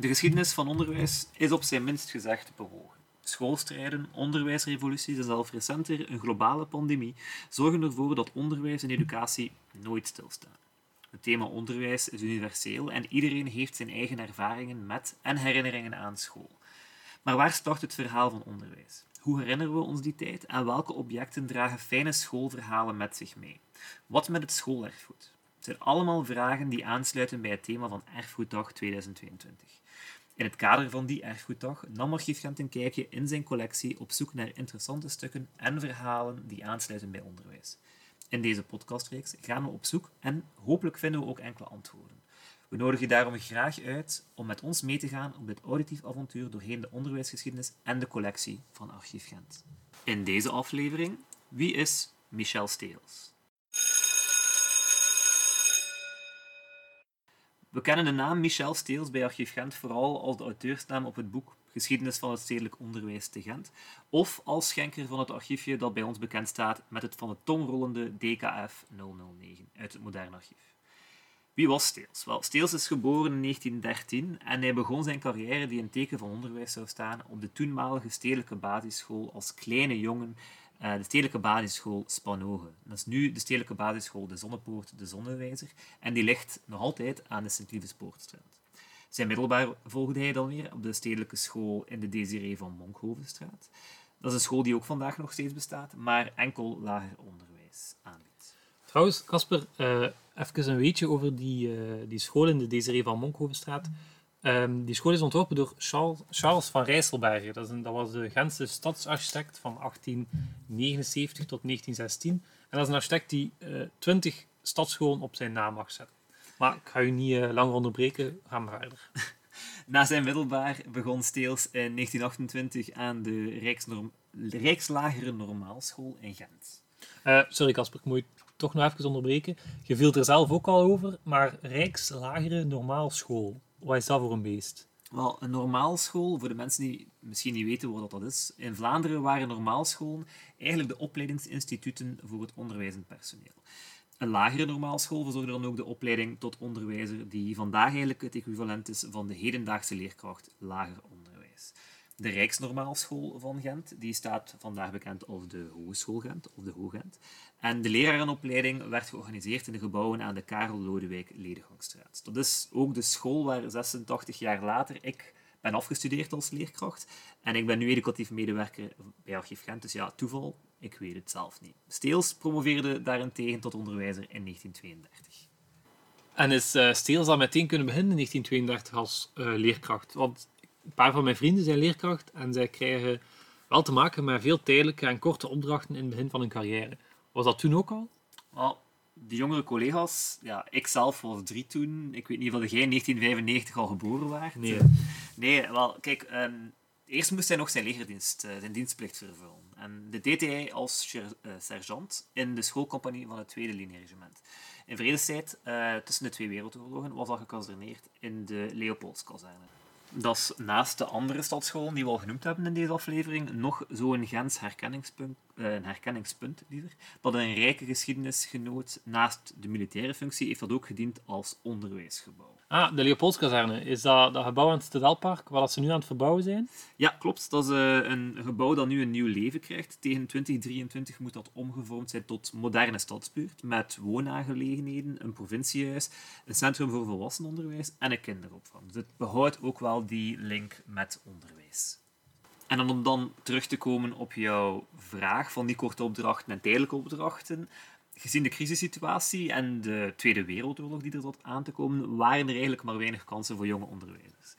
De geschiedenis van onderwijs is op zijn minst gezegd bewogen. Schoolstrijden, onderwijsrevoluties en zelfs recenter een globale pandemie zorgen ervoor dat onderwijs en educatie nooit stilstaan. Het thema onderwijs is universeel en iedereen heeft zijn eigen ervaringen met en herinneringen aan school. Maar waar start het verhaal van onderwijs? Hoe herinneren we ons die tijd en welke objecten dragen fijne schoolverhalen met zich mee? Wat met het schoolerfgoed? Het zijn allemaal vragen die aansluiten bij het thema van Erfgoeddag 2022. In het kader van die Erfgoeddag nam Archief Gent een kijkje in zijn collectie op zoek naar interessante stukken en verhalen die aansluiten bij onderwijs. In deze podcastreeks gaan we op zoek en hopelijk vinden we ook enkele antwoorden. We nodigen je daarom graag uit om met ons mee te gaan op dit auditief avontuur doorheen de onderwijsgeschiedenis en de collectie van Archief Gent. In deze aflevering, wie is Michel Steels? We kennen de naam Michel Steels bij Archief Gent vooral als de auteursnaam op het boek Geschiedenis van het Stedelijk Onderwijs te Gent, of als schenker van het archiefje dat bij ons bekend staat met het van de tongrollende DKF 009 uit het Modern Archief. Wie was Steels? Wel, Steels is geboren in 1913 en hij begon zijn carrière die in teken van onderwijs zou staan op de toenmalige stedelijke basisschool als kleine jongen, uh, de stedelijke basisschool Spanoge. Dat is nu de stedelijke basisschool De Zonnepoort, De Zonnewijzer en die ligt nog altijd aan de Sint-Lievespoortstraat. Zijn middelbaar volgde hij dan weer op de stedelijke school in de Desiree van Monkhovenstraat. Dat is een school die ook vandaag nog steeds bestaat, maar enkel lager onderwijs aanbiedt. Trouwens, Casper, uh, even een weetje over die, uh, die school in de Desiree van Monkhovenstraat. Um, die school is ontworpen door Charles, Charles van Rijsselbergen. Dat, een, dat, was de Gentse stadsarchitect van 1879 tot 1916. En dat is een architect die uh, 20 stadsscholen op zijn naam mag zetten. Maar ik ga u niet uh, langer onderbreken. Ga maar verder. Na zijn middelbaar begon Steels in 1928 aan de Rijksnorm Rijkslagere Normaalschool in Gent. Uh, sorry Casper, ik moet je toch nog even onderbreken. Je viel er zelf ook al over, maar Rijkslagere Normaalschool, wat is dat voor een beest? Wel, een normaalschool, voor de mensen die misschien niet weten wat dat is. In Vlaanderen waren normaalscholen eigenlijk de opleidingsinstituten voor het onderwijzend personeel. Een lagere normaalschool verzorgde dan ook de opleiding tot onderwijzer, die vandaag eigenlijk het equivalent is van de hedendaagse leerkracht lager onderwijs. De Rijksnormaalschool van Gent die staat vandaag bekend als de Hogeschool Gent of de Hoogent. En de lerarenopleiding werd georganiseerd in de gebouwen aan de Karel Lodewijk Ledegangstraat. Dat is ook de school waar 86 jaar later ik ben afgestudeerd als leerkracht. En ik ben nu educatief medewerker bij Archief Gent. Dus ja, toeval, ik weet het zelf niet. Steels promoveerde daarentegen tot onderwijzer in 1932. En is uh, Steels dan meteen kunnen beginnen in 1932 als uh, leerkracht? Want een paar van mijn vrienden zijn leerkracht en zij krijgen wel te maken met veel tijdelijke en korte opdrachten in het begin van hun carrière. Was dat toen ook al? Well, de jongere collega's, ja, ik zelf was drie toen. Ik weet niet of jij in 1995 al geboren was. Nee. Nee, wel, kijk, um, eerst moest hij nog zijn legerdienst, uh, zijn dienstplicht vervullen. En dit deed hij als uh, sergeant in de schoolcompagnie van het Tweede Linieregiment. In vredestijd, uh, tussen de twee wereldoorlogen, was hij gekaserneerd in de Leopoldskazerne. Dat is naast de andere stadsscholen die we al genoemd hebben in deze aflevering nog zo'n Gens herkenningspunt, uh, een herkenningspunt liever, dat een rijke geschiedenis genoot. Naast de militaire functie heeft dat ook gediend als onderwijsgebouw. Ah, de Leopoldskazerne. Is dat dat gebouw aan het Stedelpark waar dat ze nu aan het verbouwen zijn? Ja, klopt. Dat is uh, een gebouw dat nu een nieuw leven krijgt. Tegen 2023 moet dat omgevormd zijn tot moderne stadsbuurt, met woonaangelegenheden, een provinciehuis, een centrum voor volwassenenonderwijs en een kinderopvang. Dus het behoudt ook wel die link met onderwijs. En om dan terug te komen op jouw vraag van die korte opdrachten en tijdelijke opdrachten, gezien de crisissituatie en de Tweede Wereldoorlog die er zat aan te komen, waren er eigenlijk maar weinig kansen voor jonge onderwijzers.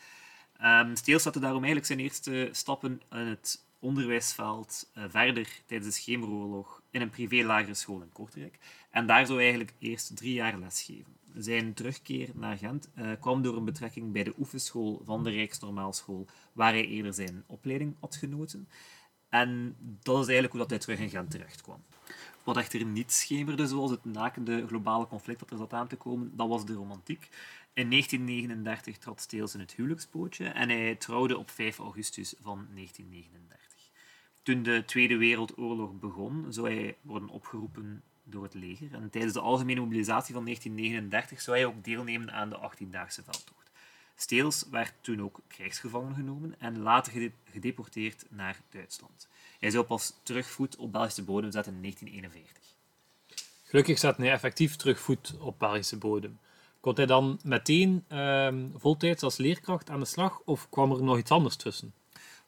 Um, Steels zette daarom eigenlijk zijn eerste stappen in het onderwijsveld uh, verder tijdens de Schemeroorlog in een privé lagere school in Kortrijk. En daar zou eigenlijk eerst drie jaar lesgeven. Zijn terugkeer naar Gent uh, kwam door een betrekking bij de oefenschool van de Rijksnormaalschool, waar hij eerder zijn opleiding had genoten. En dat is eigenlijk hoe dat hij terug in Gent terecht kwam. Wat echter niet schemerde, zoals het nakende globale conflict dat er zat aan te komen, dat was de romantiek. In 1939 trad Steels in het huwelijksbootje en hij trouwde op 5 augustus van 1939. Toen de Tweede Wereldoorlog begon, zou hij worden opgeroepen door het leger. En tijdens de algemene mobilisatie van 1939 zou hij ook deelnemen aan de 18-daagse veldtocht. Steels werd toen ook krijgsgevangen genomen en later gedeporteerd naar Duitsland. Hij zou pas terugvoet op Belgische bodem zetten in 1941. Gelukkig zette hij effectief terug voet op Belgische bodem. Kon hij dan meteen uh, voltijds als leerkracht aan de slag of kwam er nog iets anders tussen?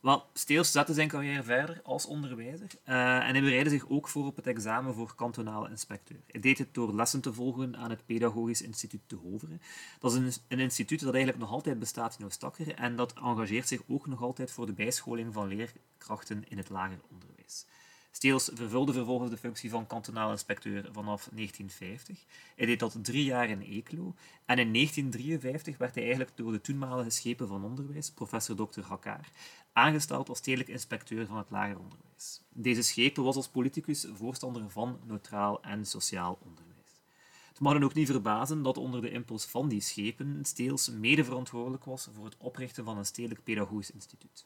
Wel, Steels zette zijn carrière verder als onderwijzer uh, en hij bereidde zich ook voor op het examen voor kantonale inspecteur. Hij deed het door lessen te volgen aan het Pedagogisch Instituut te Hoveren. Dat is een, een instituut dat eigenlijk nog altijd bestaat in Oostakker en dat engageert zich ook nog altijd voor de bijscholing van leerkrachten in het lager onderwijs. Steels vervulde vervolgens de functie van kantonaal inspecteur vanaf 1950. Hij deed dat drie jaar in Eeklo. En in 1953 werd hij eigenlijk door de toenmalige schepen van onderwijs, professor Dr. Hakkaar, aangesteld als stedelijk inspecteur van het lager onderwijs. Deze schepen was als politicus voorstander van neutraal en sociaal onderwijs. Het mag dan ook niet verbazen dat onder de impuls van die schepen Steels mede verantwoordelijk was voor het oprichten van een stedelijk pedagogisch instituut.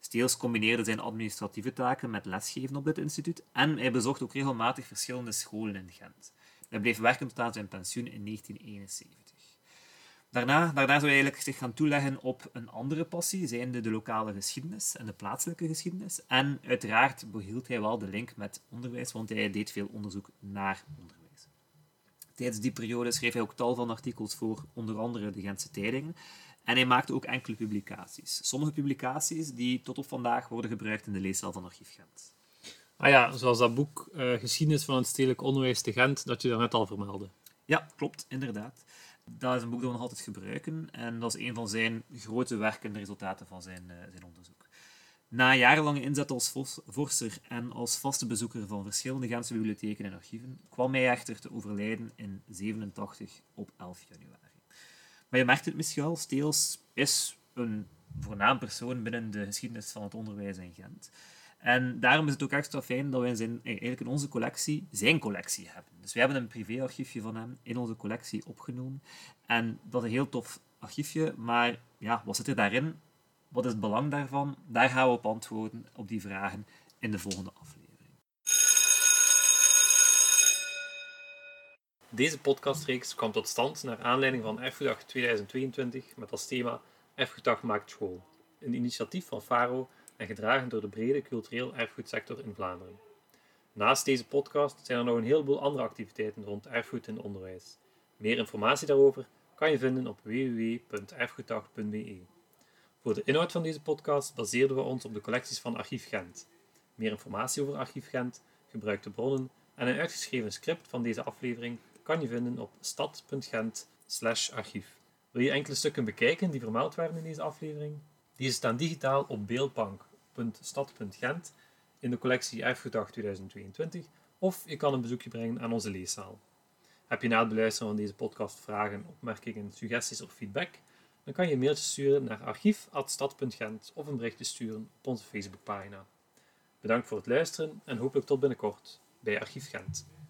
Steels combineerde zijn administratieve taken met lesgeven op dit instituut en hij bezocht ook regelmatig verschillende scholen in Gent. Hij bleef werken tot aan zijn pensioen in 1971. Daarna, zou hij eigenlijk zich gaan toeleggen op een andere passie, zijnde de lokale geschiedenis en de plaatselijke geschiedenis. En uiteraard behield hij wel de link met onderwijs, want hij deed veel onderzoek naar onderwijs. Tijdens die periode schreef hij ook tal van artikels voor onder andere de Gentse Tijdingen. En hij maakte ook enkele publicaties. Sommige publicaties die tot op vandaag worden gebruikt in de leeszaal van Archief Gent. Ah ja, zoals dat boek uh, Geschiedenis van het Stedelijk Onderwijs te Gent, dat je daarnet al vermeldde. Ja, klopt, inderdaad. Dat is een boek dat we nog altijd gebruiken en dat is een van zijn grote werkende resultaten van zijn, uh, zijn onderzoek. Na jarenlange inzet als vorster en als vaste bezoeker van verschillende Gentse bibliotheken en archieven, kwam hij echter te overlijden in 87 op 11 januari. Maar je merkt het misschien wel, Steels is een voornaam persoon binnen de geschiedenis van het onderwijs in Gent. En daarom is het ook extra fijn dat wij zijn, eigenlijk in onze collectie zijn collectie hebben. Dus wij hebben een privéarchiefje van hem in onze collectie opgenomen. En dat is een heel tof archiefje, maar ja, wat zit er daarin? Wat is het belang daarvan? Daar gaan we op antwoorden, op die vragen, in de volgende aflevering. Deze podcastreeks kwam tot stand naar aanleiding van Erfgoeddag 2022 met als thema Erfgoeddag maakt school. Een initiatief van FARO en gedragen door de brede cultureel erfgoedsector in Vlaanderen. Naast deze podcast zijn er nog een heleboel andere activiteiten rond erfgoed en onderwijs. Meer informatie daarover kan je vinden op www.erfgoeddag.be. Voor de inhoud van deze podcast baseerden we ons op de collecties van Archief Gent. Meer informatie over Archief Gent, gebruikte bronnen en een uitgeschreven script van deze aflevering kan je vinden op stad.gent/archief. Wil je enkele stukken bekijken die vermeld werden in deze aflevering? Deze staan digitaal op beeldbank.stad.gent in de collectie Erfgoeddag 2022 of je kan een bezoekje brengen aan onze leeszaal. Heb je na het beluisteren van deze podcast vragen, opmerkingen, suggesties of feedback? Dan kan je een mailtje sturen naar archief.stad.gent of een berichtje sturen op onze Facebookpagina. Bedankt voor het luisteren en hopelijk tot binnenkort bij Archief Gent.